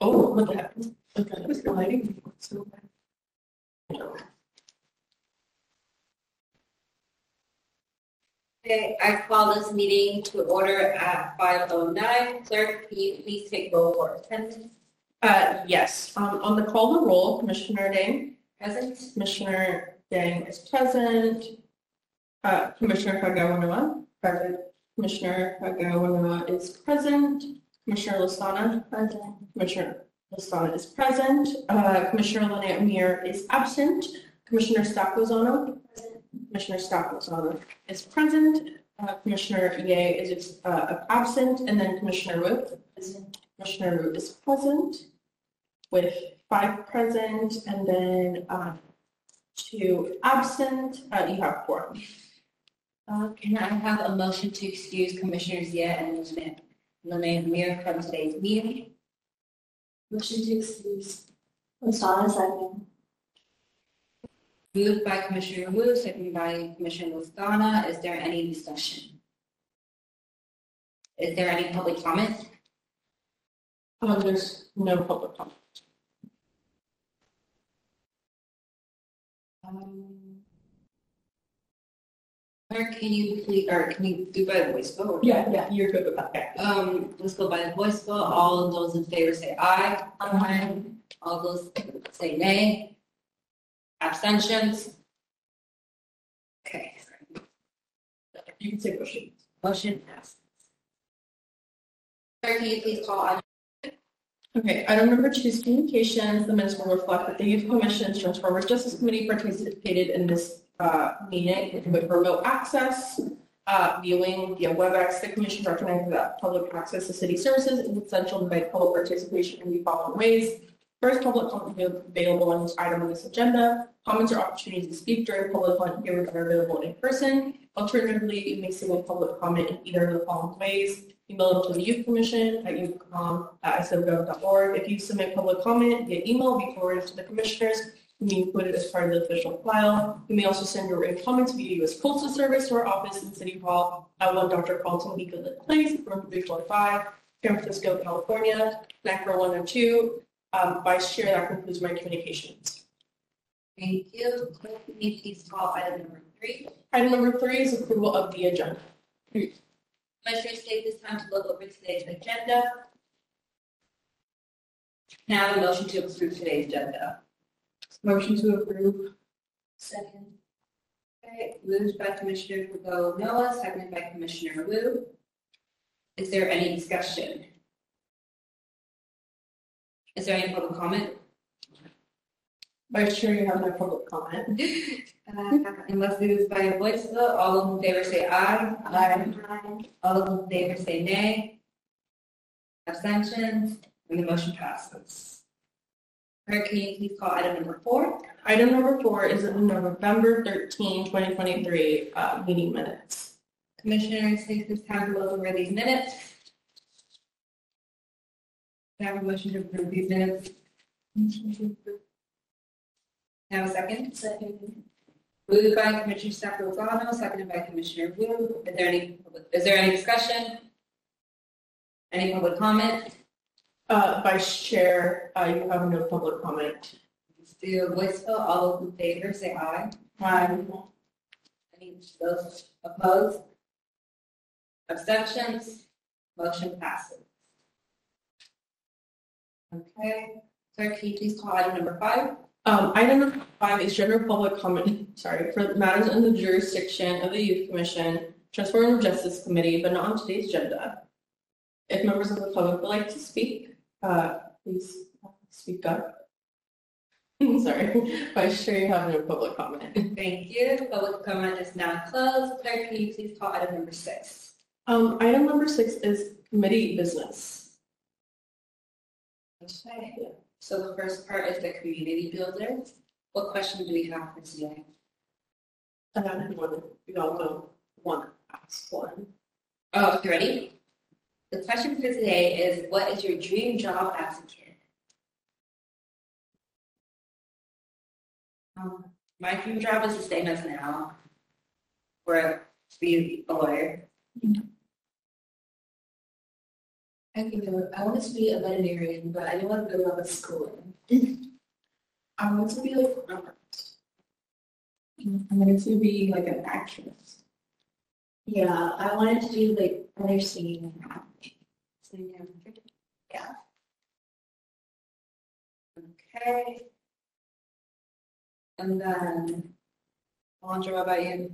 Oh, heck? Okay, what's the lighting? So bad. Okay, I call this meeting to order at five oh nine. Clerk, can you please take roll for attendance? Uh, yes, um, on the call the roll, Commissioner Dane, Present? Commissioner Dane is present. Uh, Commissioner Kagawa, present. Commissioner Kagawa is present. Commissioner. Present. Commissioner Listana is present. Uh, Commissioner Lynette Meir is absent. Commissioner Stacozano. Commissioner Stacozano is present. Uh, Commissioner Ye is, uh, absent, and then Commissioner Wu. Commissioner Wu is present with five present, and then, um, two absent, uh, you have four. Uh, can I have a motion to excuse Commissioners Ye and Lieutenant Lene Mir from today's meeting? Motion to excuse. Listana, second. Moved by Commissioner Wu, seconded by Commissioner Listana. Is there any discussion? Is there any public comment? Um, there's no public comment. Um, Can you please, or can you do by the voice vote? Yeah, yeah, you're good with that. Um, let's go by the voice vote. All of those in favor say aye. Aye. All those say nay. Abstentions? Okay, You can say motion. motion passes. Clerk, can you please call on? Okay, item number two is communications. The minutes will reflect that the Youth Commission Transformative Justice Committee participated in this uh, with remote access, uh, viewing via WebEx. The commission recognizes that public access to city services is essential to make public participation in the following ways. First, public comment be available on each item on this agenda. Comments or opportunities to speak during public comment hearings are available in person. Alternatively, you may submit public comment in either of the following ways. Email them to the Youth Commission at youthcom@sfgov.org. If you submit public comment via email, be forwarded to the commissioners and be it as part of the official file. You may also send your written comments via U.S. Postal Service to our office in City Hall at 1 Dr. Carlton B. Goodlett Place, room 345, San Francisco, California, NACRA 102. Um, Vice Chair, that concludes my communications. Thank you. Clerk, can you please call item number three? Item number three is approval of the agenda. Commissioners, take this time to look over today's agenda. Now, a motion to approve today's agenda. Motion to approve. Second. Okay, moved by Commissioner Kubo Noah, seconded by Commissioner Wu. Is there any discussion? Is there any public comment? Vice Chair, you have no public comment. Uh, Unless it is by a voice vote, all those in favor say aye. Aye. All those in favor say nay. Abstentions, and the motion passes. Clerk, can you please call item number four? Item number four is the November 13, 2023, uh, meeting minutes. Commissioners, take this time look over these minutes. Can I have a motion to approve these minutes? Have a second? Second. Moved by Commissioner Stephanie seconded by Commissioner Wu. Is there any, is there any discussion? Any public comment? Uh, Vice Chair, uh, you have no public comment. Let's do a voice vote. All those in favor say aye. Aye. Any those opposed? Abstentions? Motion passes. Okay, clerk, can you please call item number five? Um, item number five is general public comment, sorry, for matters in the jurisdiction of the Youth Commission, Transformative Justice Committee, but not on today's agenda. If members of the public would like to speak, uh, please speak up. Sorry, Vice Chair, you have no public comment. Thank you. Public comment is now closed. Clerk, can you please call item number six? Um, item number six is committee business. Okay, so the first part is the community builder. What question do we have for today? And then one, we all know one, ask one. Oh, you ready? The question for today is, what is your dream job as a kid? Um, my dream job is the same as now. Where to be a lawyer. I can go, I wanted to be a veterinarian, but I didn't want to go to school. I want to be like, I wanted to be like an actress. Yeah, I wanted to do like nursing. So, yeah. Okay. And then, Alondra, what about you?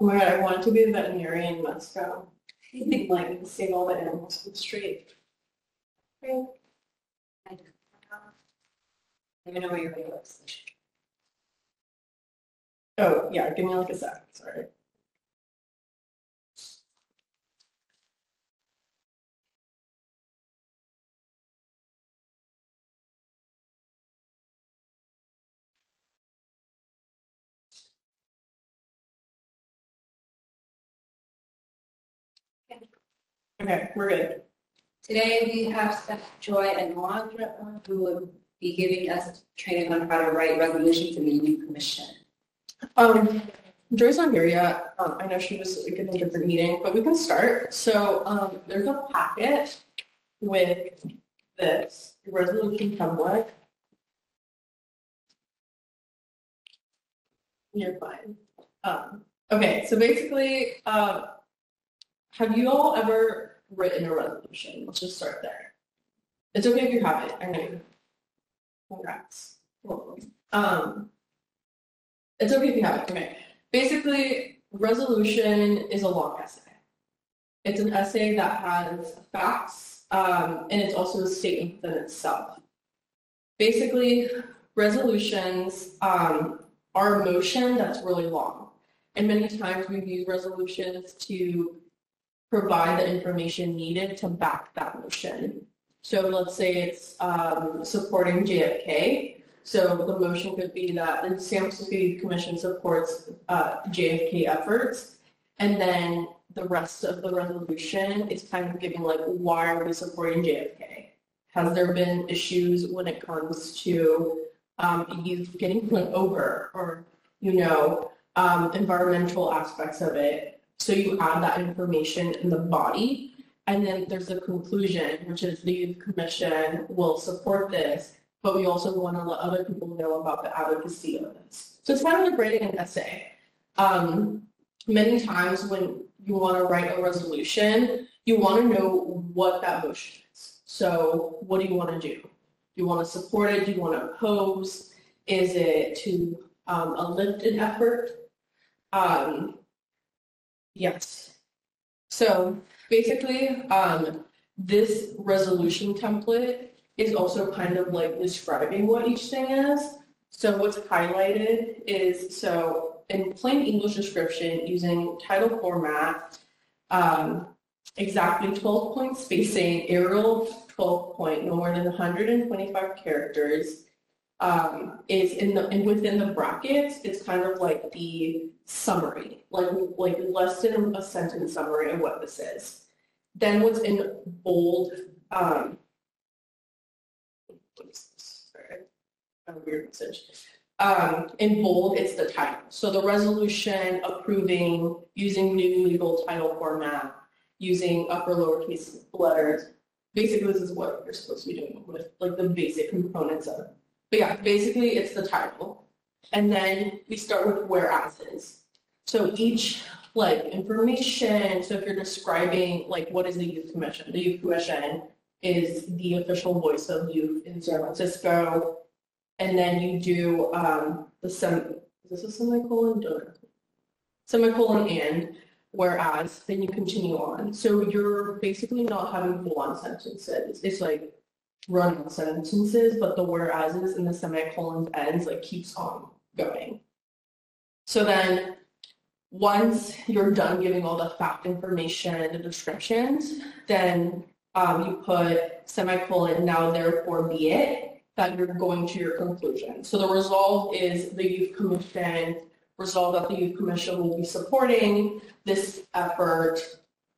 Oh my god, I wanted to be a veterinarian in Mexico. Like, seeing all the animals on the street. Okay. I don't even know where your video is. Oh, yeah, give me like a sec, sorry. Okay, we're good. Today, we have Steph Joy and Alondra who will be giving us training on how to write resolutions in the youth commission. Um, Joy's not here yet. Um, I know she was like in a different meeting, but we can start. So, um, there's a packet with this resolution template. You're fine. Um, okay, so basically, uh, have you all ever written a resolution? Let's just start there. It's okay if you haven't. I know. you- Congrats. Um, it's okay if you haven't. Okay. Basically, resolution is a long essay. It's an essay that has facts, um, and it's also a statement within itself. Basically, resolutions um, are a motion that's really long. And many times we use resolutions to provide the information needed to back that motion. So let's say it's um, supporting JFK. So the motion could be that the San Francisco Commission supports uh, JFK efforts. And then the rest of the resolution is kind of giving like, why are we supporting JFK? Has there been issues when it comes to um, youth getting run over or, you know, um, environmental aspects of it? So you add that information in the body. And then there's a conclusion, which is the youth commission will support this but we also want to let other people know about the advocacy of this. So it's kind of like writing an essay. Um, many times when you want to write a resolution, you want to know what that motion is. So what do you want to do? Do you want to support it? Do you want to oppose? Is it to um, a lifted effort? Um, yes. So basically, um, this resolution template is also kind of like describing what each thing is. So what's highlighted is, so in plain English description, using title format, um, exactly 12 point spacing, Arial 12 point, no more than 125 characters, um, is in the, and within the brackets, it's kind of like the summary, like, like less than a sentence summary of what this is. Then what's in bold, um? Sorry, a weird message. Um, in bold, it's the title. So the resolution approving using new legal title format, using upper lowercase letters. Basically, this is what you're supposed to be doing with like the basic components of. But yeah, basically it's the title. And then we start with whereases. So each like information, so if you're describing like what is the youth commission, the youth commission is the official voice of youth in San Francisco. And then you do um, the sem, is this a semicolon? Don't- Semicolon and, whereas, then you continue on. So you're basically not having full-on sentences. It's like run sentences, but the whereases and the semicolons ends like keeps on going. So then, once you're done giving all the fact information, and the descriptions, then um, you put semicolon, now therefore be it, that you're going to your conclusion. So the resolve is the youth commission, resolve that the youth commission will be supporting this effort.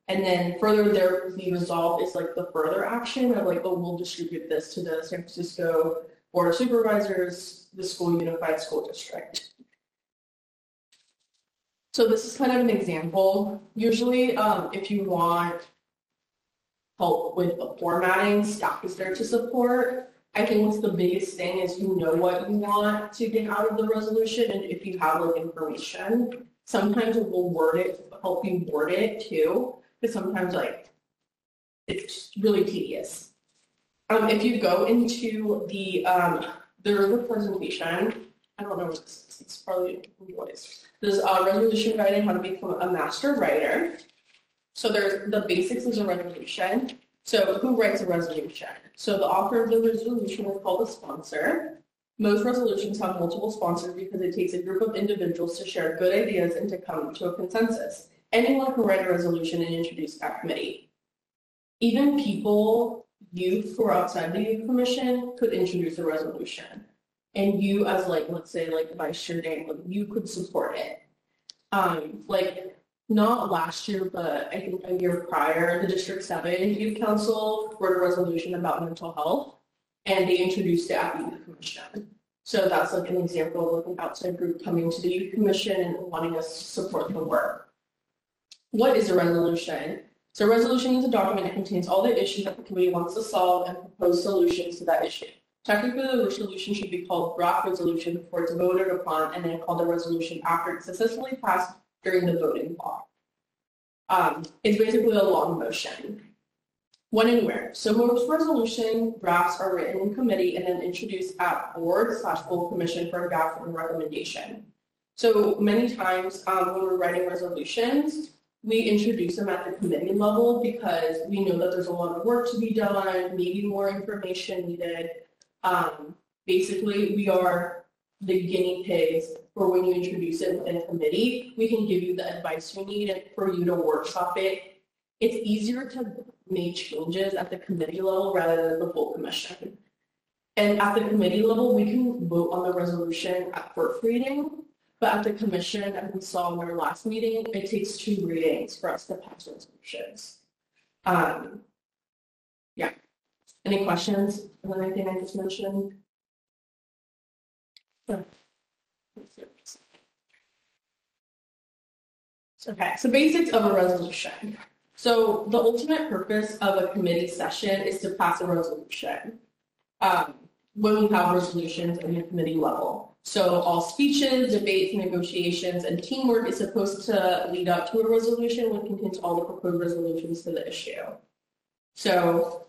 And then further there, the resolve is like the further action of like, oh, we'll distribute this to the San Francisco Board of Supervisors, the school unified school district. So this is kind of an example. Usually, um, if you want help with the formatting, staff is there to support. I think what's the biggest thing is you know what you want to get out of the resolution, and if you have like information, sometimes it will word it, help you word it too, because sometimes like it's really tedious. Um, if you go into the, um, there's presentation, I don't know what this is, it's probably is. There's a resolution guiding how to become a master writer. So there's, the basics is a resolution. So who writes a resolution? So the author of the resolution is called a sponsor. Most resolutions have multiple sponsors because it takes a group of individuals to share good ideas and to come to a consensus. Anyone can write a resolution and introduce that committee. Even people, youth who are outside the youth commission could introduce a resolution. And you as like, let's say like vice chair Daniel, you could support it. Um, like not last year, but I think a year prior, the District Seven Youth Council wrote a resolution about mental health. And they introduced it at the youth commission. So that's like an example of an outside group coming to the youth commission and wanting us to support the work. What is a resolution? So a resolution is a document that contains all the issues that the committee wants to solve and propose solutions to that issue. Technically, the resolution should be called draft resolution before it's voted upon and then called a resolution after it's successfully passed during the voting block. Um, it's basically a long motion. When and where. So most resolution drafts are written in committee and then introduced at board slash full commission for a draft and recommendation. So many times um, when we're writing resolutions, we introduce them at the committee level because we know that there's a lot of work to be done, maybe more information needed. Um, basically, we are the guinea pigs for when you introduce it within committee. We can give you the advice you need for you to workshop it. It's easier to make changes at the committee level rather than the full commission. And at the committee level, we can vote on the resolution at first reading. But at the commission, as we saw in our last meeting, it takes two readings for us to pass resolutions. Um, yeah. Any questions on anything I just mentioned? Yeah. Okay, so basics of a resolution. So the ultimate purpose of a committee session is to pass a resolution. Um, when we have resolutions in the committee level. So all speeches, debates, negotiations, and teamwork is supposed to lead up to a resolution which contains all the proposed resolutions to the issue. So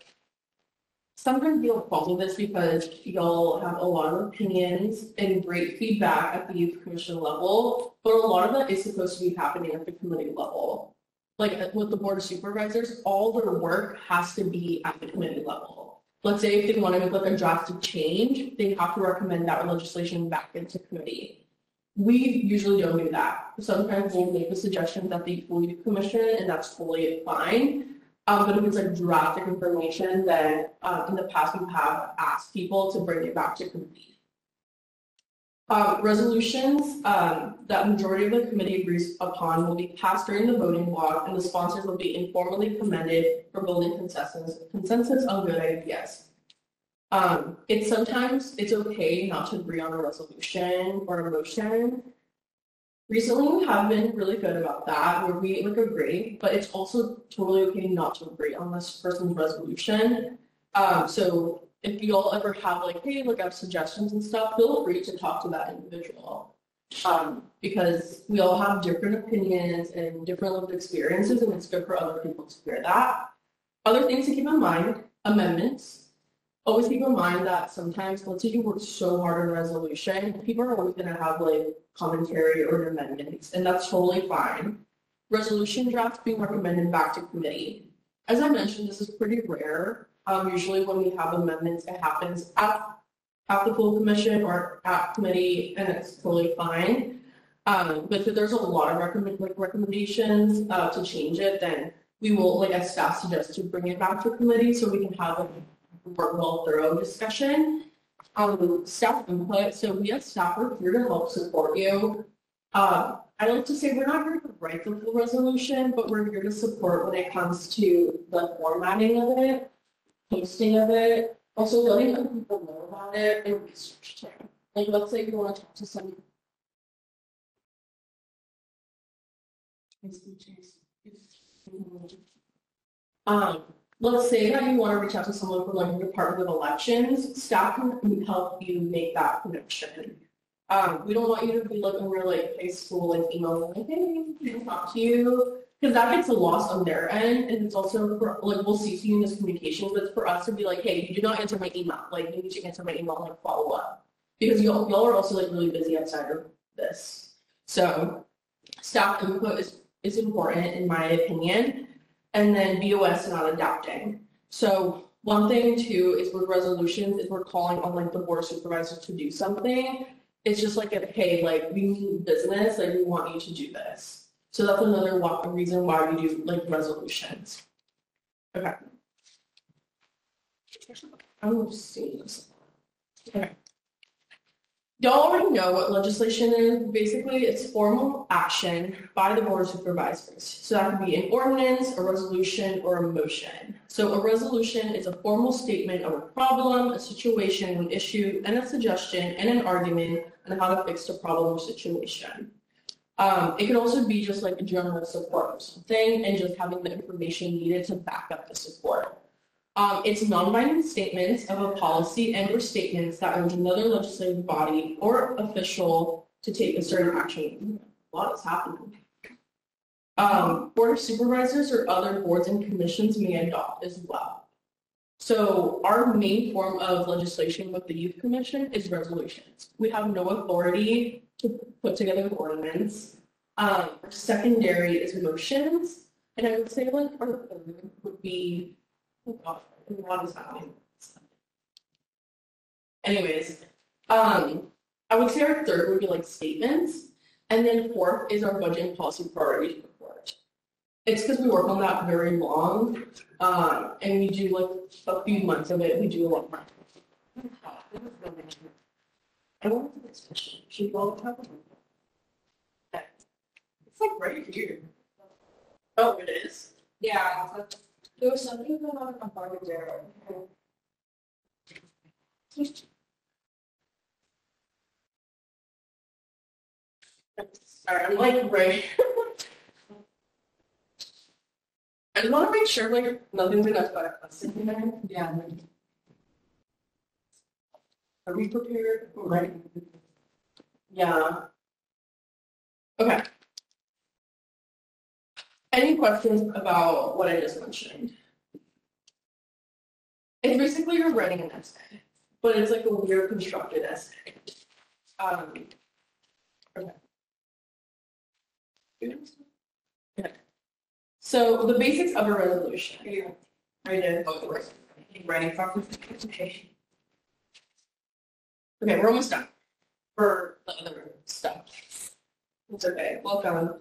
sometimes you'll follow this because you'll have a lot of opinions and great feedback at the youth commission level, but a lot of that is supposed to be happening at the committee level. Like with the board of supervisors, all their work has to be at the committee level let's say if they want to make like a drastic change, they have to recommend that legislation back into committee. We usually don't do that. Sometimes we'll make a suggestion that the full youth commission and that's totally fine. Um, but if it's like drastic information, then uh, in the past we have asked people to bring it back to committee. Uh, resolutions um, that majority of the committee agrees upon will be passed during the voting block, and the sponsors will be informally commended for building consensus consensus on good ideas. Um, it's sometimes it's okay not to agree on a resolution or a motion. Recently, we have been really good about that, where we like agree, but it's also totally okay not to agree on this person's resolution. Um, so if you all ever have like, hey, look, I have suggestions and stuff, feel free to talk to that individual. Um, because we all have different opinions and different lived experiences, and it's good for other people to hear that. Other things to keep in mind, amendments. Always keep in mind that sometimes, let's say you work so hard on resolution, people are always gonna have like commentary or amendments, and that's totally fine. Resolution drafts being recommended back to committee. As I mentioned, this is pretty rare, um, usually when we have amendments, it happens at, at the full commission or at committee and it's totally fine. Um, but if there's a lot of recommend, like recommendations, uh, to change it, then we will, like as staff suggests, to bring it back to committee so we can have a more well thorough discussion. Um, staff input, so we as staff are here to help support you. Um, I like to say we're not here to write the full resolution, but we're here to support when it comes to the formatting of it posting of it, also letting other people know about it and research too. Like, let's say you want to talk to some. Um, let's say that you want to reach out to someone from like the Department of Elections, staff can help you make that connection. Um, we don't want you to be like over like high school, like email, like, hey, can I talk to you? Because that gets a loss on their end, and it's also for, like, we'll see you in this communication, but it's for us to be like, hey, you do not answer my email, like, you need to answer my email, and, like, follow up. Because y'all, y'all are also like really busy outside of this. So, staff input is, is important in my opinion. And then BOS not adapting. So one thing too is with resolutions, if we're calling on like the board supervisors to do something, it's just like, a, hey, like we need business, like we want you to do this. So that's another reason why we do like resolutions. Okay. I'm seeing this. Okay. Y'all already know what legislation is. Basically, it's formal action by the board of supervisors. So that could be an ordinance, a resolution, or a motion. So a resolution is a formal statement of a problem, a situation, an issue, and a suggestion, and an argument on how to fix the problem or situation. Um, it can also be just like a general support of something and just having the information needed to back up the support. Um, it's non-binding statements of a policy and or statements that urge another legislative body or official to take a certain action. A lot is happening. Um, board of supervisors or other boards and commissions may adopt as well. So our main form of legislation with the youth commission is resolutions. We have no authority to put together ordinance. Um, secondary is motions, and I would say like our third would be what is? Anyways, um, I would say our third would be like statements, and then fourth is our budget and policy priorities report. It's because we work on that very long, um, and we do like a few months of it, we do a lot more. I want to this. Should we all have it? It's like right here. Oh, it is? Yeah. There was something going on in Barbara Darrell. Sorry, I'm like right. I just want to make sure like nothing's gonna affect us in there. Yeah. Are we prepared? Yeah. Okay. Any questions about what I just mentioned? It's basically you're writing an essay, but it's like a weird constructed essay. Um. Okay. Okay. So the basics of a resolution. You ready to? Writing from. Okay, we're almost done for the other stuff. It's okay, welcome.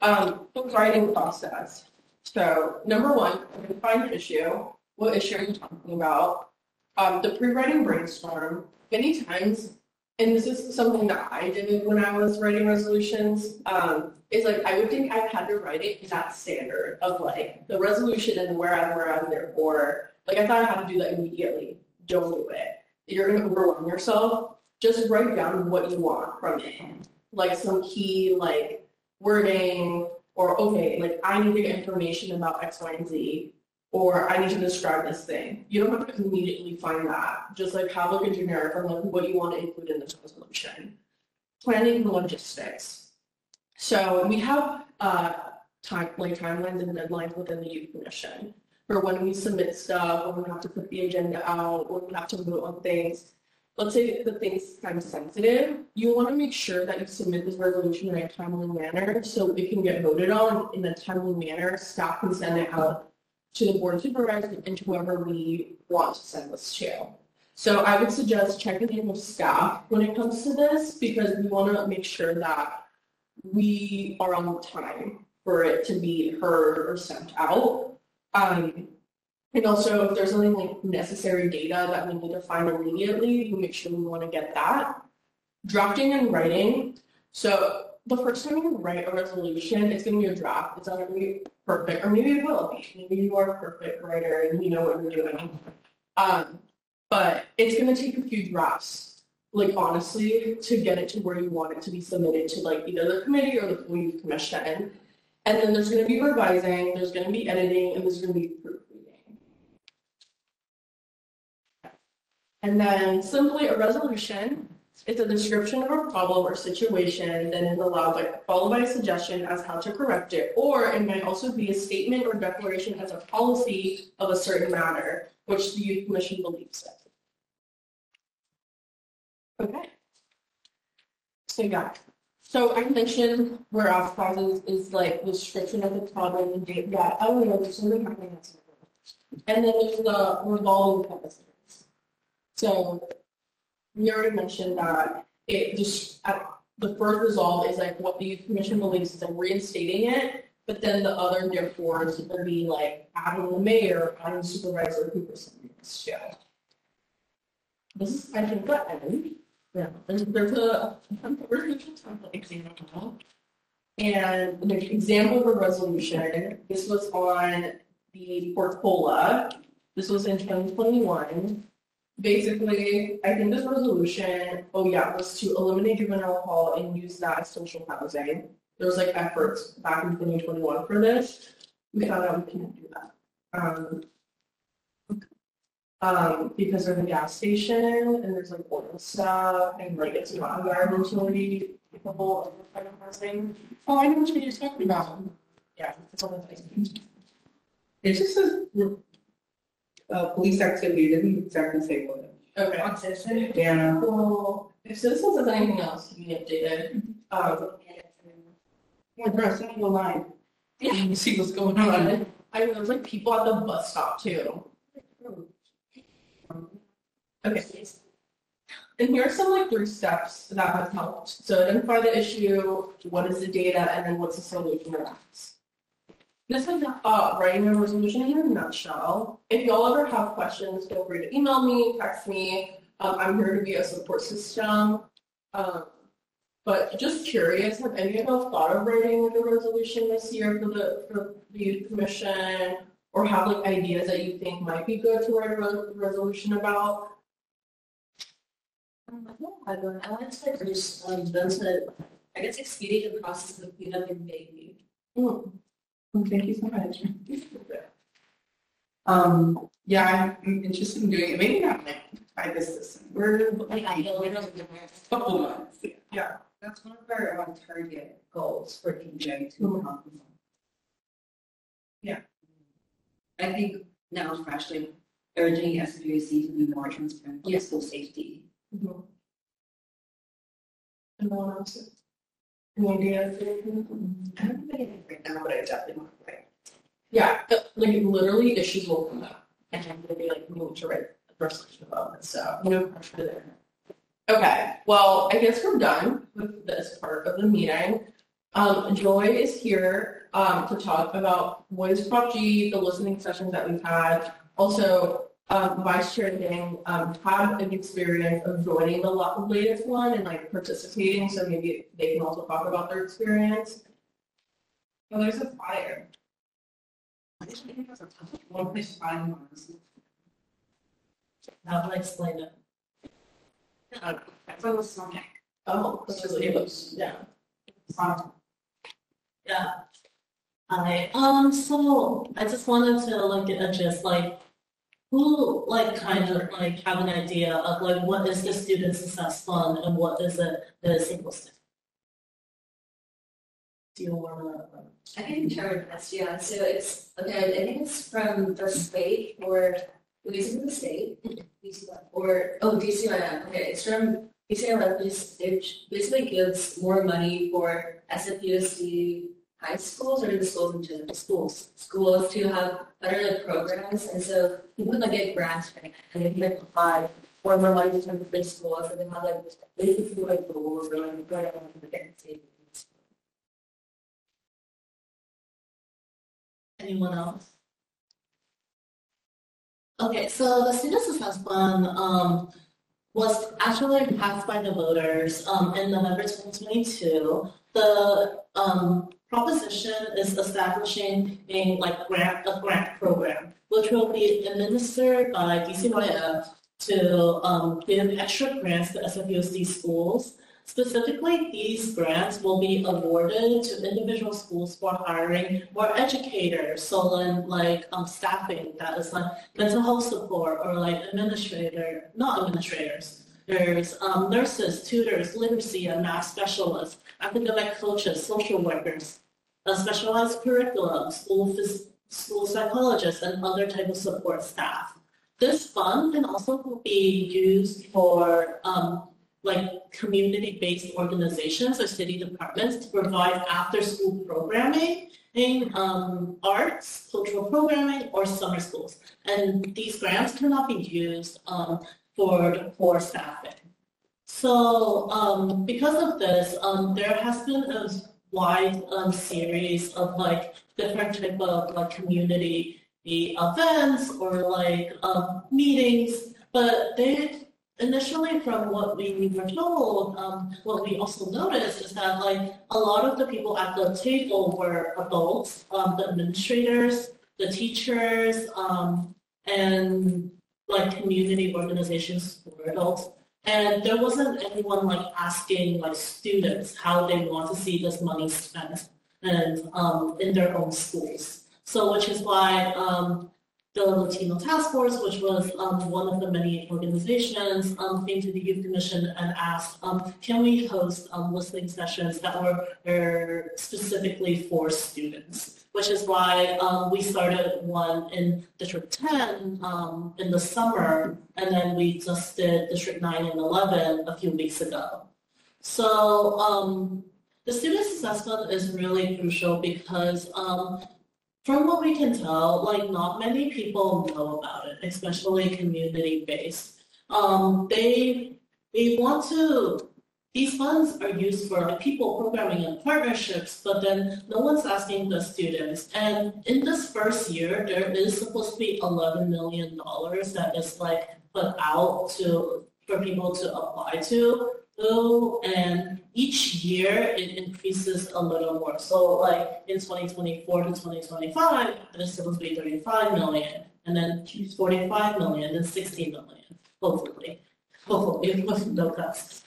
Um, the writing process. So number one, define the issue. What issue are you talking about? Um, the pre-writing brainstorm. Many times, and this is something that I did when I was writing resolutions, um, is like I would think I had to write it that standard of like the resolution and whereas, whereas, therefore. Like I thought I had to do that immediately. Don't do it. You're gonna overwhelm yourself. Just write down what you want from it. Like some key like wording or okay, like I need to get information about X, Y, and Z. Or I need to describe this thing. You don't have to immediately find that. Just like have like a generic or like what you want to include in this resolution. Planning the logistics. So we have uh time like timelines and deadlines within the youth commission for when we submit stuff, when we have to put the agenda out, when we have to vote on things. Let's say the thing's time sensitive, you want to make sure that you submit this resolution in a timely manner so it can get voted on in a timely manner. Staff can send it out to the board of supervisors and to whoever we want to send this to. So I would suggest checking in with staff when it comes to this because we want to make sure that we are on time for it to be heard or sent out. Um, and also if there's any like necessary data that we need to find immediately, we make sure we want to get that. Drafting and writing. So the first time you write a resolution, it's going to be a draft. It's not going to be perfect, or maybe it will be. Maybe you are a perfect writer and you know what you're doing. Um, but it's going to take a few drafts, like honestly, to get it to where you want it to be submitted to like either the committee or the youth commission. And then there's going to be revising, there's going to be editing, and there's going to be proofreading. And then simply a resolution. It's a description of a problem or situation, then it allows like followed by a suggestion as how to correct it, or it might also be a statement or declaration as a policy of a certain matter, which the Youth Commission believes in. Okay. So you got it so I mentioned where off clauses is like restriction of the problem and date that, oh, know. there's something happening. And then there's the revolving clauses. So we already mentioned that it just, the first resolve is like what the commission believes is like reinstating it. But then the other therefore is gonna be like adding the mayor, adding supervisor Hooper something. Yeah. This is, I think, the end. Yeah, there's, a, example. And the example of a resolution, this was on the Portola. This was in twenty twenty-one. Basically, I think this resolution, oh yeah, was to eliminate juvenile hall and use that as social housing. There was like efforts back in twenty twenty-one for this. We found out we couldn't do that. Um, um, because there's a gas station and there's like oil stuff and like it's not environmentally capable of kind of housing. Oh, I know what you're talking about. Yeah, it's on the thing. It just says, uh, police activity, it didn't exactly say what. Okay. On citizen. Yeah. Well, if citizens has anything else to be updated, um, Well, bro, send me the line. Yeah. You see what's going on. I mean, there's like people at the bus stop too. Okay. And here are some like three steps that have helped. So identify the issue, what is the data, and then what's the solution to that. This is uh, writing a resolution in a nutshell. If y'all ever have questions, feel free to email me, text me. Um, I'm here to be a support system. Um, but just curious, have any of y'all thought of writing a resolution this year for the for the youth commission, or have like ideas that you think might be good to write a re- resolution about? I don't. I want to just um them to, I guess expedite the process of cleanup in Bayview. Hmm. Thank you so much. Um, yeah, I'm interested in doing it, maybe not like by this but Like I feel like a couple months. Yeah. That's one of our um, target goals for EJ Mhm. accomplish. Yeah. I think now especially urging SBAC to be more transparent with school safety. Anyone else? Any ideas? I don't think anything right now, but I definitely want to write. Yeah, uh, like literally issues will come up and I'm gonna be like, need to write a resolution about it, so no pressure there. Okay, well, I guess we're done with this part of the meeting. Um, Joy is here, um, to talk about what is Prop G, the listening sessions that we've had. Also, um, Vice Chair Ding, um, had an experience of joining the la- latest one and like participating, so maybe they can also talk about their experience. Well, there's a fire. One place fire was. That will explain it. That's stomach. Oh, this is Elo's, yeah. Yeah. I, um, so I just wanted to look at just like, who like kind of like have an idea of like what is the student success fund and what is it is equals to? Do you wanna? I can share this, yeah, so it's, okay, I think it's from the state or, is it the state? Mm-hmm. Or, oh, DCYF, okay, it's from DCYF, which basically gives more money for SFUSD high schools or the schools in general, schools, schools to have better programs, and so you would like get grants for it, and you like apply for more money from the schools, and they have like, basically like goals or like, going on the savings. Anyone else? Okay, so the student success fund, um, was actually passed by the voters, um, in November twenty twenty-two. The, um, proposition is establishing a like grant, a grant program, which will be administered by DCYF to, um, give extra grants to SFUSD schools Specifically, these grants will be awarded to individual schools for hiring more educators, so then like um, staffing, that is like mental health support or like administrator, not administrators. There's um, nurses, tutors, literacy and math specialists, academic coaches, social workers, a specialized curriculum, school school psychologists, and other type of support staff. This fund can also be used for um, like community-based organizations or city departments to provide after-school programming in um, arts, cultural programming, or summer schools. And these grants cannot be used um, for for staffing. So um, because of this, um, there has been a wide um, series of like different type of like community events or like um, meetings, but they initially from what we were told, um, what we also noticed is that like a lot of the people at the table were adults, um, the administrators, the teachers, um, and like community organizations for adults. And there wasn't anyone like asking like students how they want to see this money spent and um, in their own schools. So which is why um, the Latino Task Force, which was um, one of the many organizations, um, came to the Youth Commission and asked, um, can we host um, listening sessions that were, were specifically for students? Which is why um, we started one in District 10 um, in the summer, and then we just did District 9 and 11 a few weeks ago. So um, the student assessment is really crucial because um, from what we can tell, like not many people know about it, especially community based. Um, they they want to. These funds are used for people programming and partnerships, but then no one's asking the students. And in this first year, there is supposed to be eleven million dollars that is like put out to for people to apply to. And each year it increases a little more. So like in 2024 to 2025, it's supposed to be 35 million, and then 45 million, and 60 million, hopefully. Hopefully, with no cuts.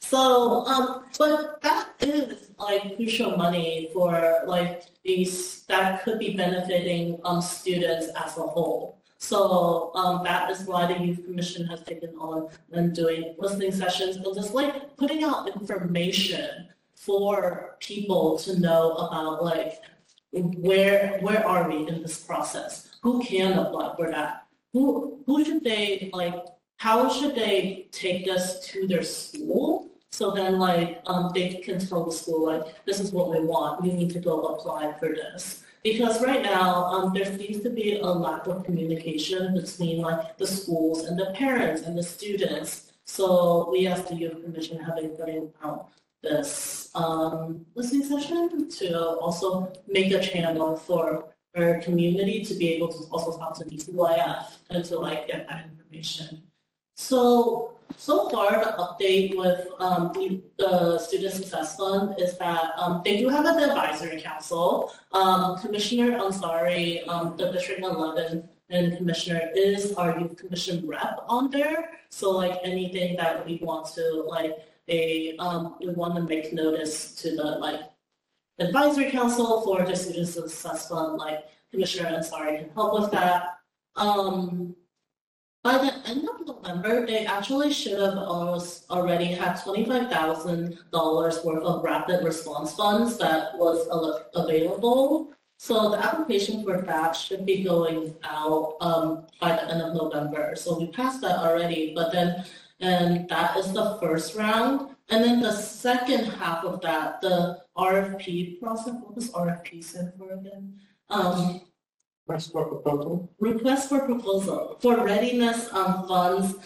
So, um, but that is like crucial money for like these, that could be benefiting um students as a whole. So um, that is why the Youth Commission has taken on and doing listening sessions, but just like putting out information for people to know about like where where are we in this process? Who can apply for that? Who who should they like? How should they take this to their school? So then like um, they can tell the school like this is what we want. We need to go apply for this. Because right now, um, there seems to be a lack of communication between like the schools and the parents and the students. So we as the youth commission been putting out this um, listening session to also make a channel for our community to be able to also talk to DCYF and to like get that information. So so far, the update with um, the, the Student Success Fund is that um, they do have an advisory council. Um, Commissioner Ansari, um, the District 11 and Commissioner is our youth commission rep on there. So like anything that we want to like, they um, we want to make notice to the like advisory council for the Student Success Fund. Like Commissioner Ansari can help with that. Um, by the end of November, they actually should have already had twenty-five thousand dollars worth of rapid response funds that was available. So the application for that should be going out um by the end of November. So we passed that already, but then and that is the first round. And then the second half of that, the RFP process, what was RFP stand for again? Um, Request for proposal. Request for proposal for readiness um, funds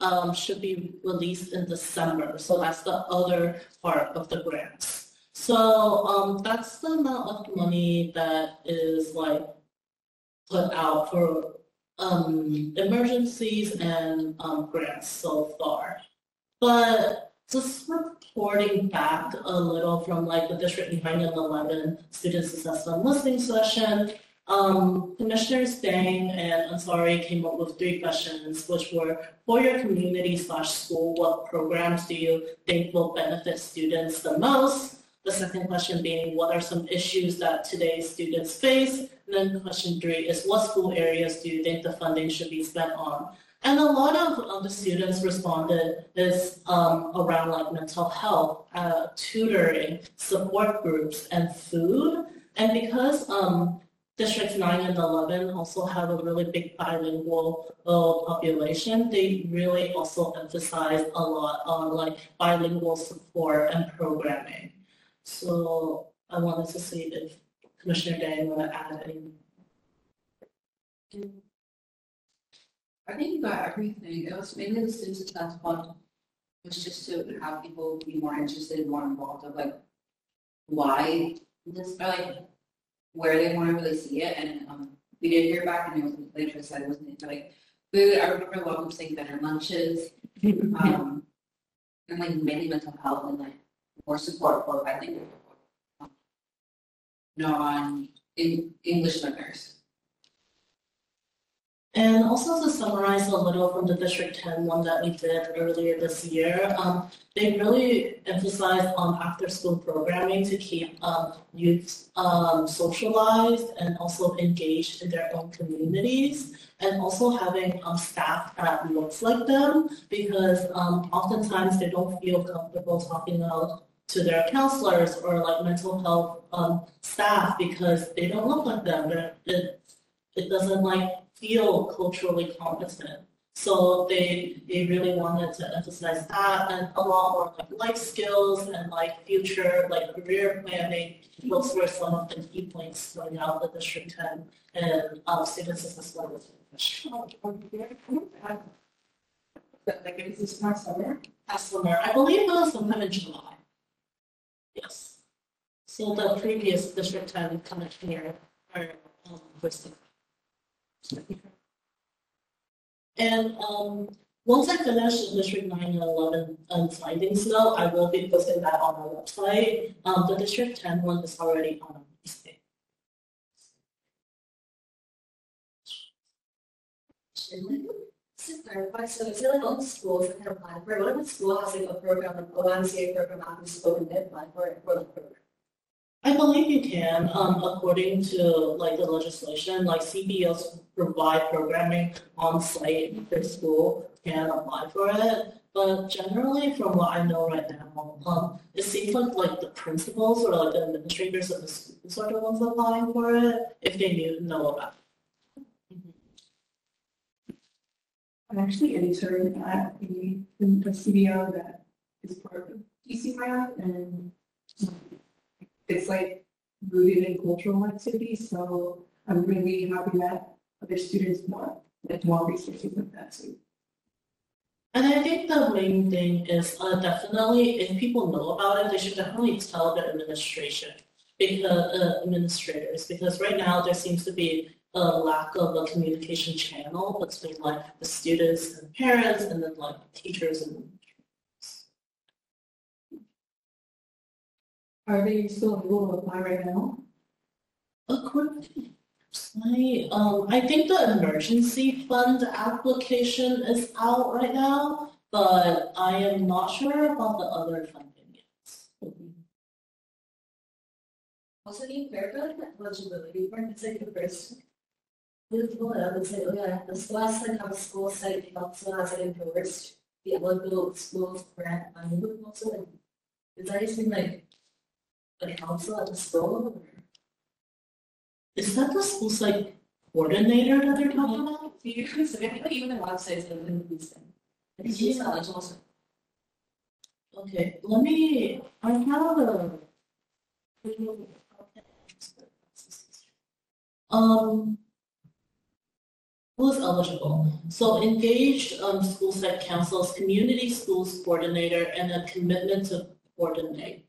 um, should be released in December. So that's the other part of the grants. So um, that's the amount of money that is like put out for um, emergencies and um, grants so far. But just reporting back a little from like the District 9 and 11 Student Success Fund listening session, Um, Commissioners Dang and Ansari came up with three questions, which were, for your community slash school, what programs do you think will benefit students the most? The second question being, what are some issues that today's students face? And then question three is, what school areas do you think the funding should be spent on? And a lot of, of the students responded is um, around like mental health, uh, tutoring, support groups, and food. And because um, districts nine and eleven also have a really big bilingual uh, population, they really also emphasize a lot on like bilingual support and programming. So I wanted to see if Commissioner Day want to add any. I think you got everything. It was mainly the student success fund, was just to have people be more interested, and more involved of like why this, or like where they want to really see it. And um, we did hear back, and it was later said it wasn't like food. I remember welcome saying better lunches, um, and like mainly mental health and like more support for I think non English learners. And also to summarize a little from the District 10 one that we did earlier this year, um, they really emphasized on after-school programming to keep um, youth um, socialized and also engaged in their own communities, and also having um, staff that looks like them, because um, oftentimes they don't feel comfortable talking out to their counselors or like mental health um, staff because they don't look like them. It, it doesn't like feel culturally competent. So they they really wanted to emphasize that and a lot more like life skills and like future like career planning. Those were some of the key points going out the District 10 and um, student success levels. Like, is this past summer? Summer, I believe it was sometime in July. Yes. So the previous District 10 kind of here are um. And um, once I finish District 9 and 11 um, findings though, I will be posting that on our website. Um, the District 10 one is already on our website. To clarify, so it like all the schools that can apply for it? What if a school has like a program, like a YMCA program, after and they apply for it for the program? I believe you can, um, according to like the legislation, like CBOs provide programming on site in their school can apply for it. But generally, from what I know right now, um, it seems like like the principals or like the administrators of the schools are the ones applying for it, if they knew, know about it. I'm actually interning at the, the CBO that is part of DCYF and it's like rooted in cultural activities, so I'm really happy that other students want, like, more resources like that too. And I think the main thing is uh, definitely if people know about it, they should definitely tell their administration because uh, administrators because right now there seems to be a lack of a communication channel between like the students and parents and then like teachers and Are they still able to apply right now? according my, um, I think the emergency fund application is out right now, but I am not sure about the other funding yet. Also, like that eligibility for the first. With it up and say, oh yeah, the have a school site council has endorsed. The eligible schools grant money like. Is that even like? A council at the school? Is that the school site coordinator that they're talking about? You can submit, even the websites that have these things. It's just eligible. Okay, let me, I have a. Um. Who is eligible? So engaged, um, school site councils, community schools coordinator, and a commitment to coordinate.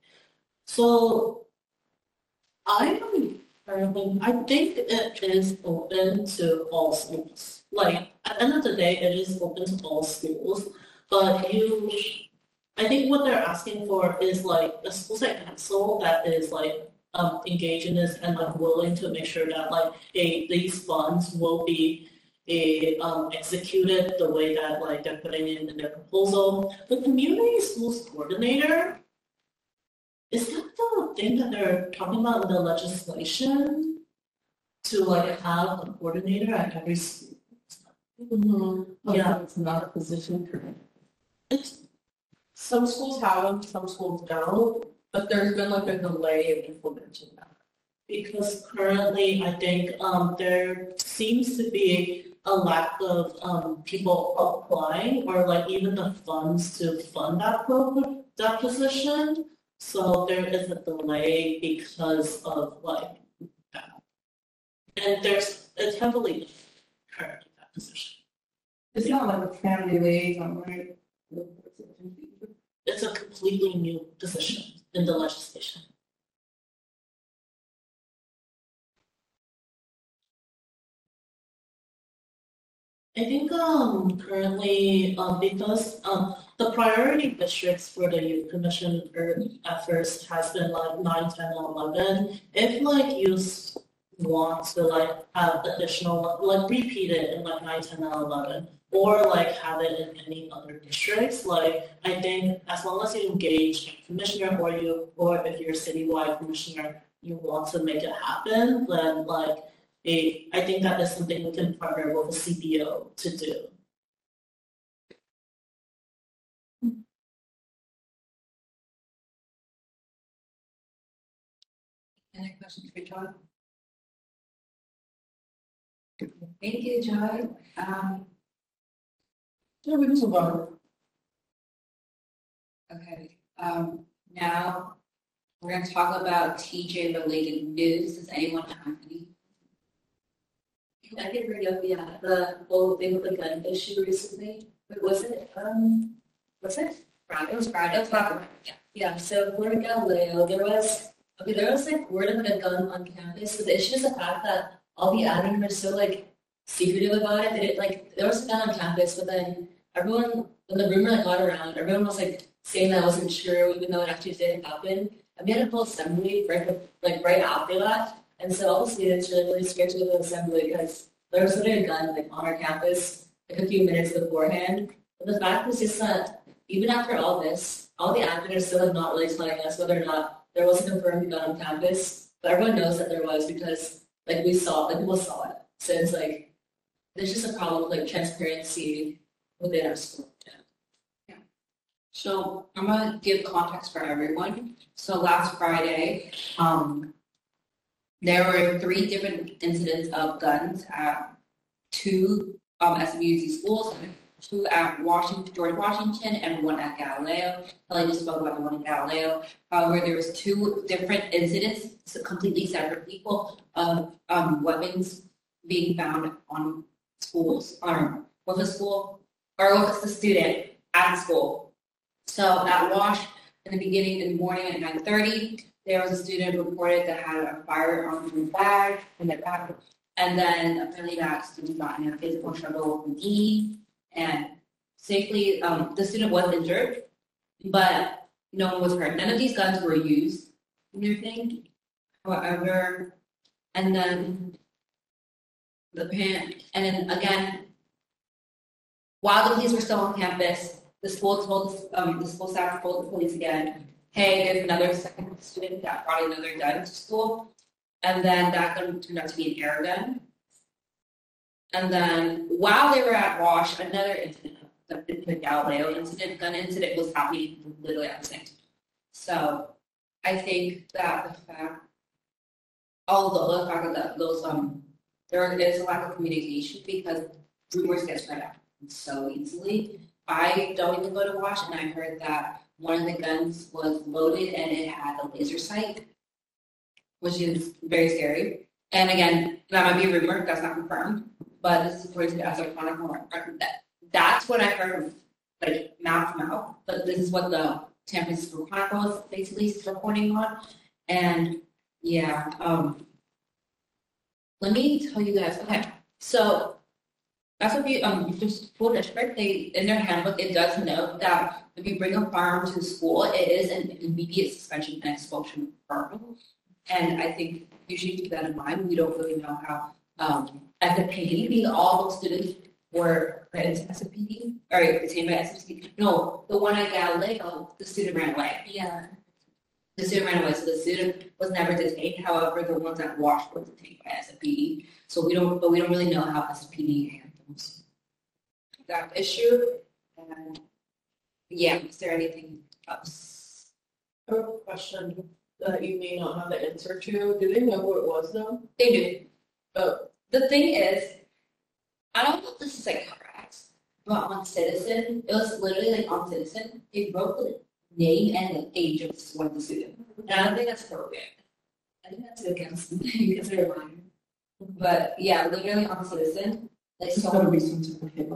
So. I don't, I think it is open to all schools. Like, at the end of the day, it is open to all schools, but you I think what they're asking for is like a school site council that is like um, engage in this and like willing to make sure that like a, these funds will be a, um, executed the way that like they're putting in in their proposal. The community schools coordinator, is that the thing that they're talking about in the legislation? To like have a coordinator at every school? Yeah. It's not a position. Currently. It's, Some schools have them, some schools don't, but there's been like a delay in implementing that. because currently, I think, um, there seems to be a lack of, um, people applying or like even the funds to fund that program, that position. So there is a delay because of like that. And there's, it's heavily currently that position. It's not like a family liaison, right? It's a completely new position in the legislation. I think um currently um because um the priority districts for the youth commission er, at first has been like nine, ten, and eleven. If like you want to like have additional like repeat it in like nine, ten, and eleven, or like have it in any other districts, like I think as long as you engage a commissioner or you, or if you're a citywide commissioner, you want to make it happen, then like, a, I think that is something we can partner with the CBO to do. Any questions for John? Thank you, Joy. Um, Yeah, we can move on. Okay, um, now we're gonna talk about TJ related news. Does anyone have any? I did bring up, yeah, the whole thing with the gun issue recently, but was it, um, was it? Friday, it was Friday, it was Friday, yeah. Yeah, so for Galileo, there was, okay, there was like word of like a gun on campus, but the issue is the fact that all the admin were so like secretive about it, they didn't like, there was a gun on campus, but then everyone, when the rumor like got around, everyone was like saying that I wasn't true, even though it actually didn't happen. And we had a full assembly right, like right after that, and so students were really scared to to the assembly because there was literally a gun like on our campus like a few minutes beforehand. But the fact was just that even after all this, all the admins still have not really telling us whether or not there was a confirmed gun on campus. But everyone knows that there was because like we saw, like people saw it. So it's like there's just a problem with like transparency within our school. So I'm gonna give context for everyone. So last Friday, um, there were three different incidents of guns at two um schools, two at Washington, George Washington, and one at Galileo. Kelly just spoke about the one at Galileo. However, there was two different incidents, so completely separate people of um weapons being found on schools, or with a school, or with the student at school. So at Wash, in the beginning, in the morning at nine thirty, there was a student reported that had a firearm in his bag in their bag. And then apparently that student got in a physical struggle with the dean and safely, um, the student was injured, but no one was hurt. None of these guns were used in their thing. However, and then the parent, and then again, while the police were still on campus, the school told, um, the school staff told the police again, hey, there's another second student that brought another gun to school. And then that gun turned out to be an air gun. And then while they were at Wash, another incident, the, Galileo incident, gun incident was happening literally at the same time. So I think that the fact, although the fact that those, um, there is a lack of communication because rumors get spread out so easily. I don't even go to Wash, and I heard that one of the guns was loaded and it had a laser sight, which is very scary. And again, that might be a rumor, that's not confirmed, but this is according to the Chronicle record. That that's what I heard, like mouth to mouth. But this is what the San Francisco Chronicle is basically reporting on. And yeah, um, let me tell you guys. Okay, so that's what you, um, just school district, they, in their handbook, it does note that if you bring a firearm to school, it is an immediate suspension and expulsion from. And I think you should keep that in mind. We don't really know how, um, at the PD, all those students were read into SFPD, or retained by SFPD. No, the one at Galileo, the student ran away. Yeah. The student ran away, so the student was never detained. However, the ones that watched were detained by SFPD. So we don't, but we don't really know how SFPD that issue. And yeah, is there anything else? I have a question that you may not have the answer to. Do they know who it was though? They do. Oh, The thing is, I don't know if this is like correct, but on Citizen, it was literally like on Citizen, they wrote the name and the age of one the student. And I don't think that's appropriate. I think that's against because they're lying. But yeah, literally on Citizen, like It's so. gotta be some type.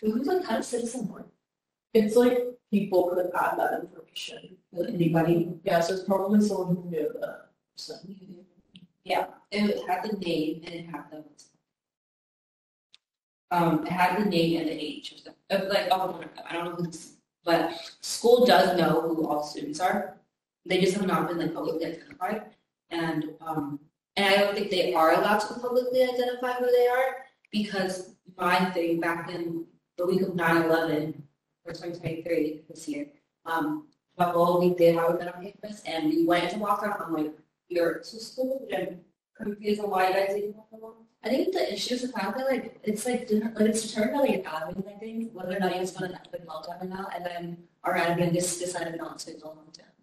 Who's like kind of Citizen one? it's like people could had that information. Anybody? Yeah, so it's probably someone who knew the person. Yeah, it had the name and it had the. Um, it had the name and the age the, of like, them. I don't know who but school does know who all students are. They just have not been like publicly identified. And, um, and I don't think they are allowed to publicly identify who they are because my thing back in the week of 9/11 for twenty twenty-three this year, um, my whole week did have been on campus and we went into walkout. I'm like, you're so school and confused on why you guys didn't to walk. I think the issue is the that like it's like like it's determined by like admin, I think, whether or not you guys want to have like meltdown or not, and then our admin just decided not to go meltdown.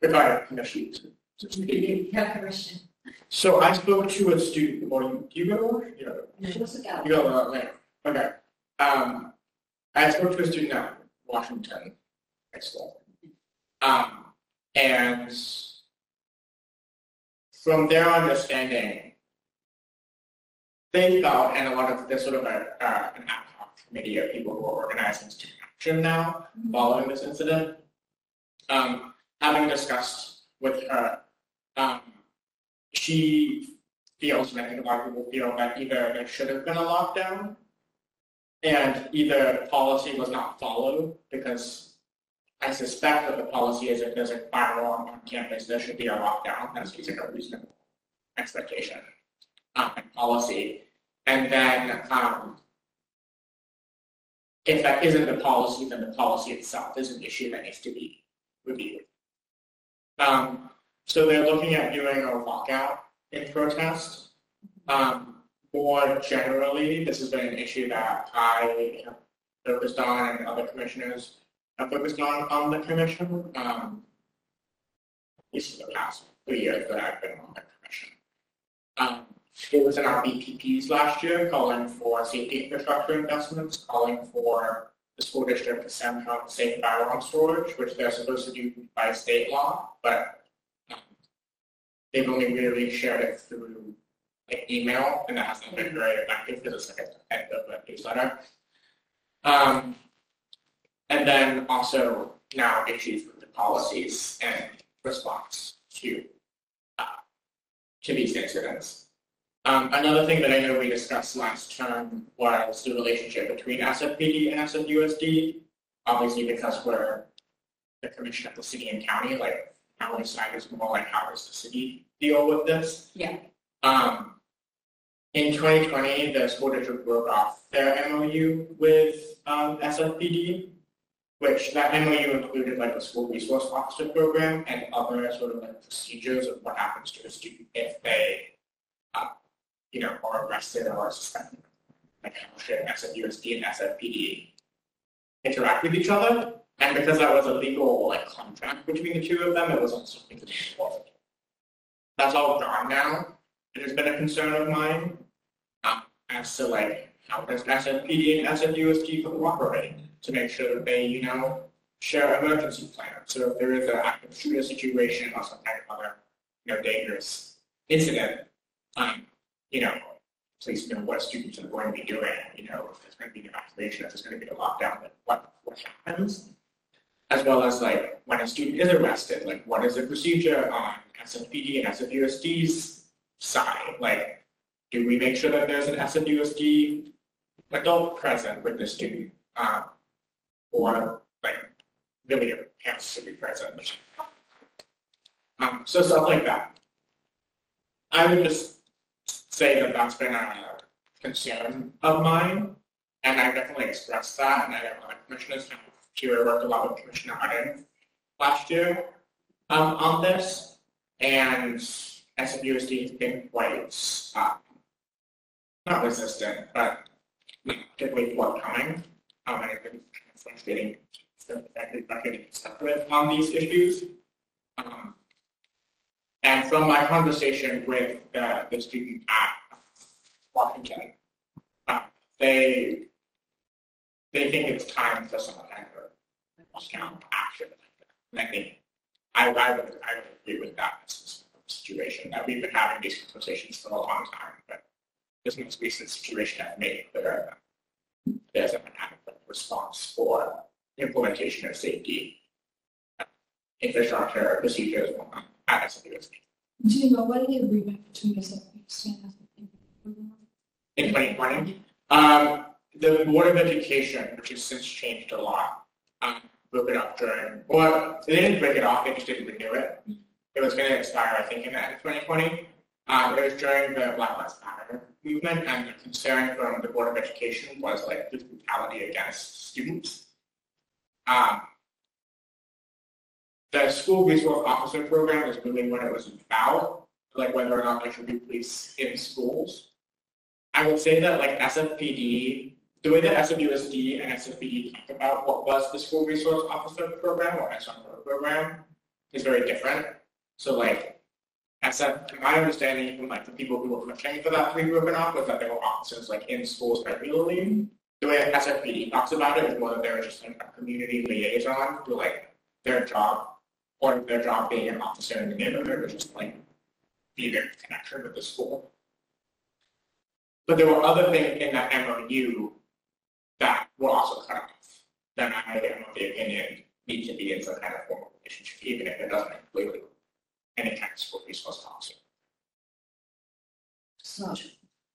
If I have permission to- to. So I spoke to a student, or you, you go, or? you know, She was like, you go, uh, later, okay. Um, I spoke to a student at Washington High School. Um, and from their understanding, they felt, and a lot of, there's sort of a, uh, an ad hoc committee of people who are organizing student action now following this incident. Um, having discussed with her, um, she feels, I think a lot of people feel, that either there should have been a lockdown, and either policy was not followed, because I suspect that the policy is if there's a firearm on campus, there should be a lockdown, that seems like a reasonable expectation, um, and policy. And then, um, if that isn't the policy, then the policy itself is an issue that needs to be reviewed. Um, so they're looking at doing a walkout in protest. Um, more generally, this has been an issue that I have focused on and other commissioners have focused on on the commission. Um, at least in the past three years that I've been on the commission. Um, it was in our BPPs last year, calling for safety infrastructure investments, calling for the school district to send out safe firearm storage, which they're supposed to do by state law, but they've only really shared it through like email, and that hasn't been very effective because it's like the end of a newsletter. Um, and then also now issues with the policies and response to uh, to these incidents. Um, another thing that I know we discussed last term was the relationship between SFPD and SFUSD. Obviously, because we're the commission of the city and county, like side is more like how does the city deal with this? Yeah. Um, in 2020, the school district broke off their MOU with um, SFPD, which that MOU included like a school resource officer program and other sort of like procedures of what happens to a student if they, uh, you know, are arrested or suspended. Like how should SFUSD and SFPD interact with each other? And because that was a legal like contract between the two of them, it wasn't something be enforced. That's all gone now. It has been a concern of mine um, as to like how does SFPD and SFUSD cooperate to make sure that they, you know, share emergency plans. So if there is an active shooter situation or some kind of other, you know, dangerous incident, um, you know, please know what students are going to be doing. You know, if there's going to be an evacuation, if there's going to be a lockdown, like what what happens, as well as like when a student is arrested, like what is the procedure on SFPD and SFUSD's side? Like, do we make sure that there's an SFUSD adult present with the student, um, or like really parents should be present? Um, so stuff like that. I would just say that that's been a concern of mine, and I definitely expressed that, and I know other commissioners kind Kira worked a lot with Commissioner Harding last year um, on this, and SFUSD has been quite, uh, not resistant, but typically forthcoming, um, and it's been frustrating the on these issues. Um, and from my conversation with the student at Washington, uh, they they think it's time for some kind of count action. And I think I, I would I would agree with that situation that we've been having these conversations for a long time, but this most recent situation has made it clear that there's an adequate response for implementation of safety infrastructure procedures at SFUSD. Do you know what the agreement between us and in 2020. Um, the Board of Education, which has since changed a lot, um, broke it up during, well, they didn't break it off, they just didn't renew it. It was going to expire, I think, in the end of 2020. Um, it was during the Black Lives Matter movement, and the concern from the Board of Education was like the brutality against students. Um, the school resource officer program is really when it was about, like whether or not there should be police in schools. I would say that like SFPD, the way that SFUSD and SFPD talk about what was the school resource officer program or SRO program is very different. So like SF, my understanding from like the people who were pushing for that to be broken off was that there were officers like in schools regularly. The way SFPD talks about it is more that they were just like a community liaison to like their job or their job being an officer in the neighborhood or just like be their connection with the school. But there were other things in that MOU that were also cut off that I am of the opinion need to be in some kind of formal relationship, even if it doesn't include any kind of school resource officer. So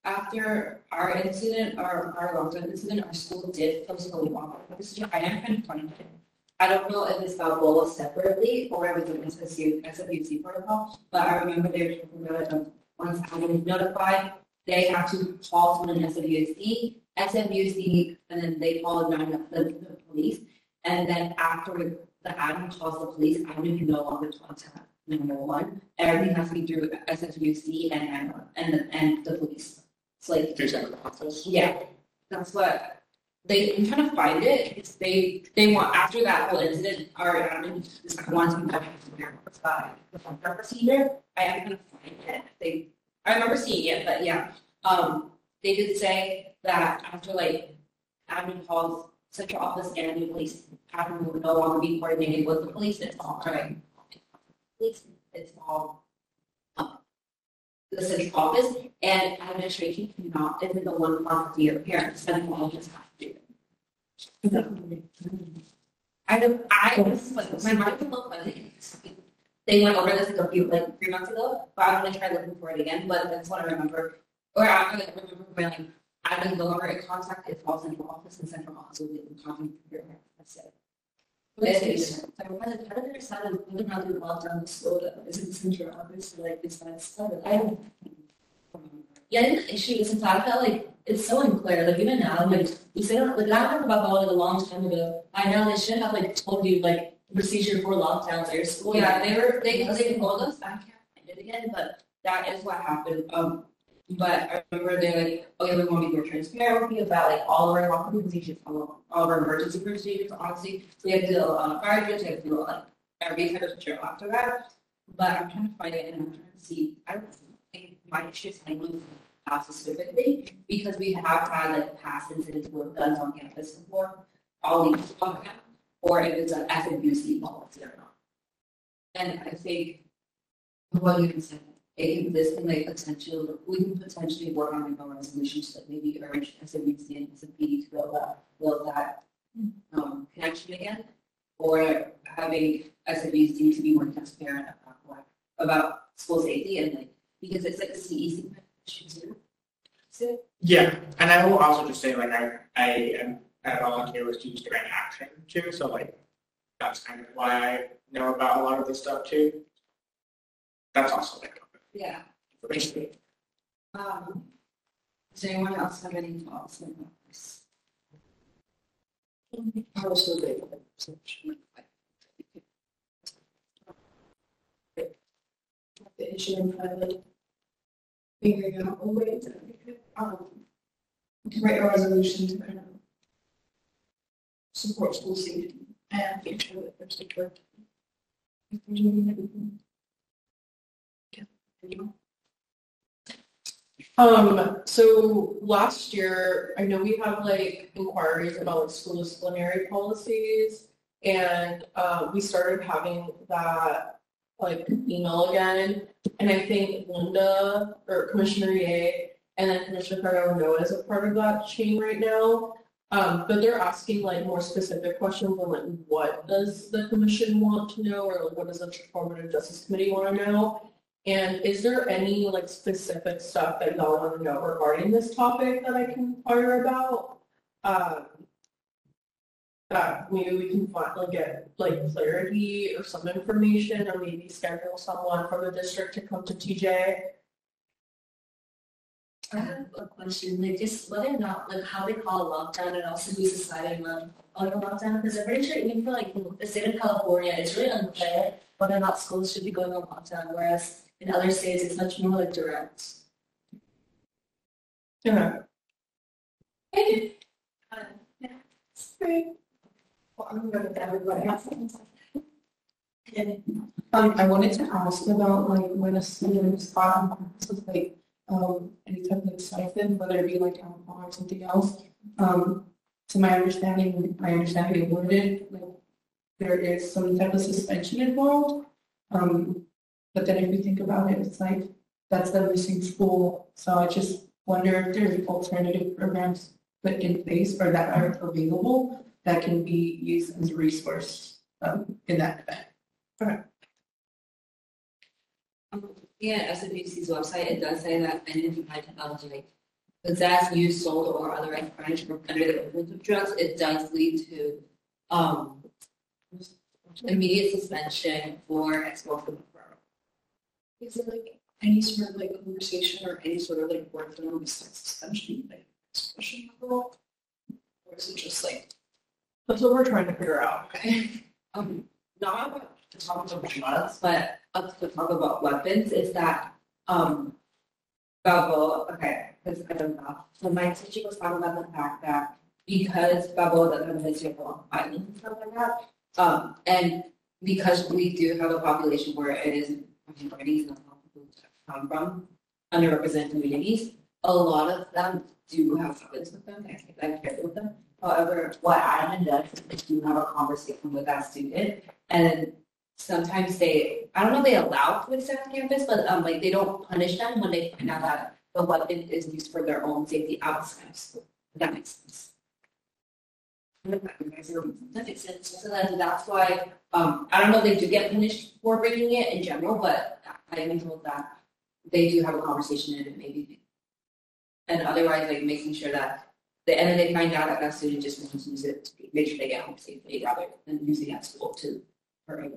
after our incident, our, our lockdown incident, our school did post a law. This I am kind of funny. I don't know if it's about Balboa separately or if it's an SFUC protocol, but I remember they were talking about it, um, once I was notified, they have to call someone in SFUC, SFUC, and then they call nine, the, the police. And then after the admin calls the police, admin can no longer contact number one. Everything has to be through SFUC and, and, and, the- and the police. It's like, Two separate officers. yeah, that's what, they, I'm trying to find it, it's they, they want, after that whole incident, our admin just wants me to verify the phone procedure, I am gonna find it, they, I remember seeing it, but yeah. Um, they did say that after like admin calls central office and the police, admin will no longer be coordinating with the police, it's all, right? Police, it's all the central office and administration cannot, isn't the one responsibility of parents, all just have to do it. I don't, I, was like, my mind will look. They went over this like a few, like three months ago, but I'm gonna try looking for it again, but that's what I remember. Or I I remember when I didn't go over in contact, it falls into office and central office will be in your parents, that's it. It's, I remember, how did there sound, whether or not locked down the school, that is in central office, like, is that stuff, I don't. Yeah, and the issue is, I felt like, it's so unclear, like, even now, like, we say, like, I talked about that like a long time ago, I know they should have like told you, like, procedure for lockdowns at your school. Yeah, they were, they, they told us, I can't find it again, but that is what happened, um, but I remember they're like, okay, we want to be more transparent with you about like all of our lockdown procedures, all all of our emergency procedures, honestly, we have to do a lot of fire drills, we have to do like every type of drill after that. But I'm trying to find it and I'm trying to see, I think my issues language past specifically, because we have had like past incidents with guns on campus before, all these on or if it's an FABC policy or not. And I think what you can say, this can like potential, we can potentially work on like a resolution to like maybe urge SABC and SAB to build that, build that um, connection again. Or having SABC to be more transparent about what, about school safety and like, because it's like a CEC issue too. So, Yeah, and I will also just say like I I am a volunteer with Students Direct Action too, so like that's kind of why I know about a lot of this stuff too. That's also like Yeah. information. Um, does anyone else have any thoughts on this? The issue in it. Figuring out a way to, um, write a resolution to kind of support school safety and make sure that there's can- Yeah, you. Um, so last year, I know we have like inquiries about like school disciplinary policies. And, uh, we started having that like email again. And I think Linda or Commissioner Ye and then Commissioner Fargo Noah is a part of that chain right now. Um, but they're asking like more specific questions on like what does the commission want to know or like what does the transformative justice committee want to know? And is there any like specific stuff that y'all want to know regarding this topic that I can inquire about? Um, that maybe we can find, like, get like clarity or some information, or maybe schedule someone from the district to come to TJ. I have a question, like just whether or not, like how they call a lockdown and also who's deciding on, on a lockdown, because I'm pretty sure even for like the state of California, it's really unclear whether or not schools should be going on lockdown, whereas in other states, it's much more like direct. Okay. Well, I'm good with everybody else. Um, I wanted to ask about like when a student spot on classes, like, um, any type of stipend, whether it be like alcohol or something else. Um, to my understanding, I understand how you like, there is some type of suspension involved. Um, but then if you think about it, it's like, that's the missing school, so I just wonder if there's alternative programs put in place or that are available that can be used as a resource, um, in that event. Yeah, SFDC's website, it does say that identified technology, like possessed, used, sold, or otherwise furnished under the influence of drugs, it does lead to, um, immediate suspension for export. Is it like any sort of like conversation or any sort of like work done on suspension, like discussion level? Or is it just like, That's what we're trying to figure out. Um, not to talk about drugs, but up to talk about weapons, is that, um, okay, because I don't know. So my teacher was talking about the fact that because Balboa doesn't have a history violence and stuff like that, um, and because we do have a population where it is minorities and people come from underrepresented communities, a lot of them do have weapons with them, I carry with them. However, what admin does is you have a conversation with that student and sometimes they, I don't know if they allow to accept campus, but um like they don't punish them when they find out that the weapon is used for their own safety outside of school. If that makes sense. So then that's why, um, I don't know if they do get punished for breaking it in general, but I've been told that they do have a conversation and it may be. And otherwise, like making sure that the then they find out that that student just wants to use it to make sure they get home safely rather than using at school to hurt.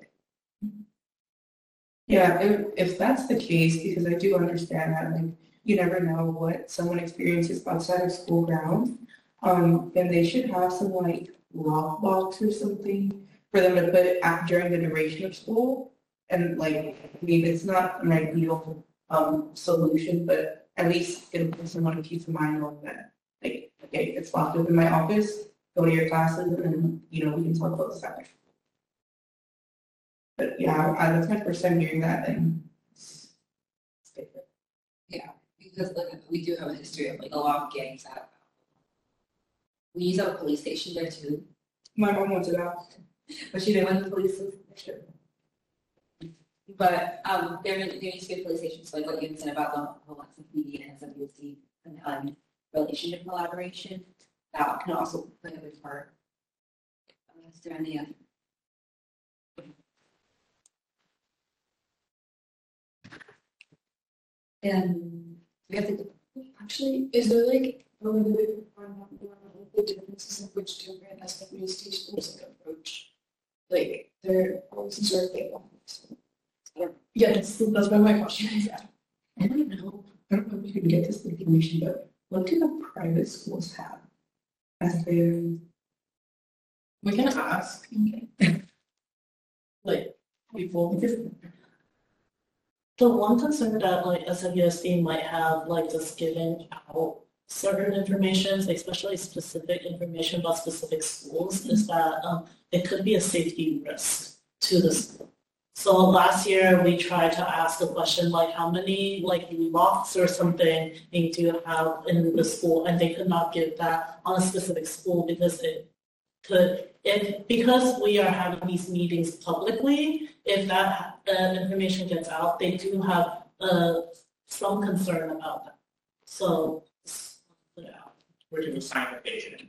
yeah, if, if that's the case, because I do understand that, like, you never know what someone experiences outside of school grounds. Um, they should have some like lockbox or something for them to put at during the duration of school. And like, I mean, it's not an ideal, um, solution, but at least it'll put someone peace of mind on that. Like, okay, it's locked up in my office, go to your classes, and then, you know, we can talk about this after. But yeah, I, that's my first time hearing that, and. it's- it's different. Because like we do have a history of like a lot of gangs that. We use our police station there too, My mom wants it out. but she didn't want the police station. But um there there needs to be a police station, so like what you said about the Alexa PD and SWC and um relationship collaboration, that can also play a big part. Is there any other? And we have to Actually, is there like, a little bit of the differences in which different SWC schools like approach? Like, always sort of like, Yeah, that's, that's what my question is. at. I don't know, I don't know if you can get this information, but what do the private schools have? As their, We can ask, like, people. The one concern that like SFUSD might have, like just giving out certain information, especially specific information about specific schools, is that um it could be a safety risk to the school. So last year, we tried to ask the question like, how many like locks or something they do have in the school? And they could not give that on a specific school because it could, if, because we are having these meetings publicly, if that uh, information gets out, they do have uh, some concern about that. So. We're doing sign the vision.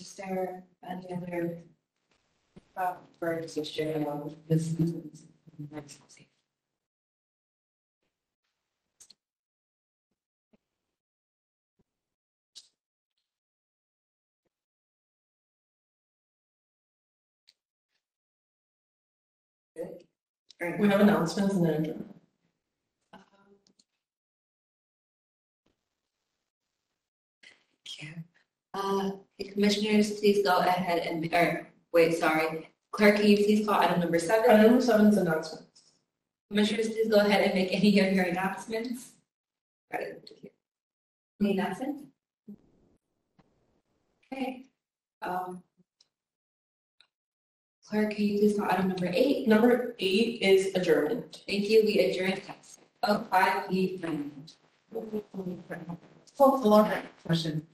Is there any other uh, for discussion on this? Right. We have announcements and then. Yeah. Uh, commissioners, please go ahead and, or, wait, sorry. Clerk, can you please call item number seven? Item number seven is announcements. Commissioners, please go ahead and make any of your announcements. Right. Any announcements? Okay. Um. Clerk, can you please call item number eight? Number eight is adjournment. Thank you, we adjourn at oh, five P M. oh, a long question.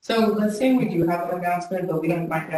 So let's say we do have an announcement, but we don't find out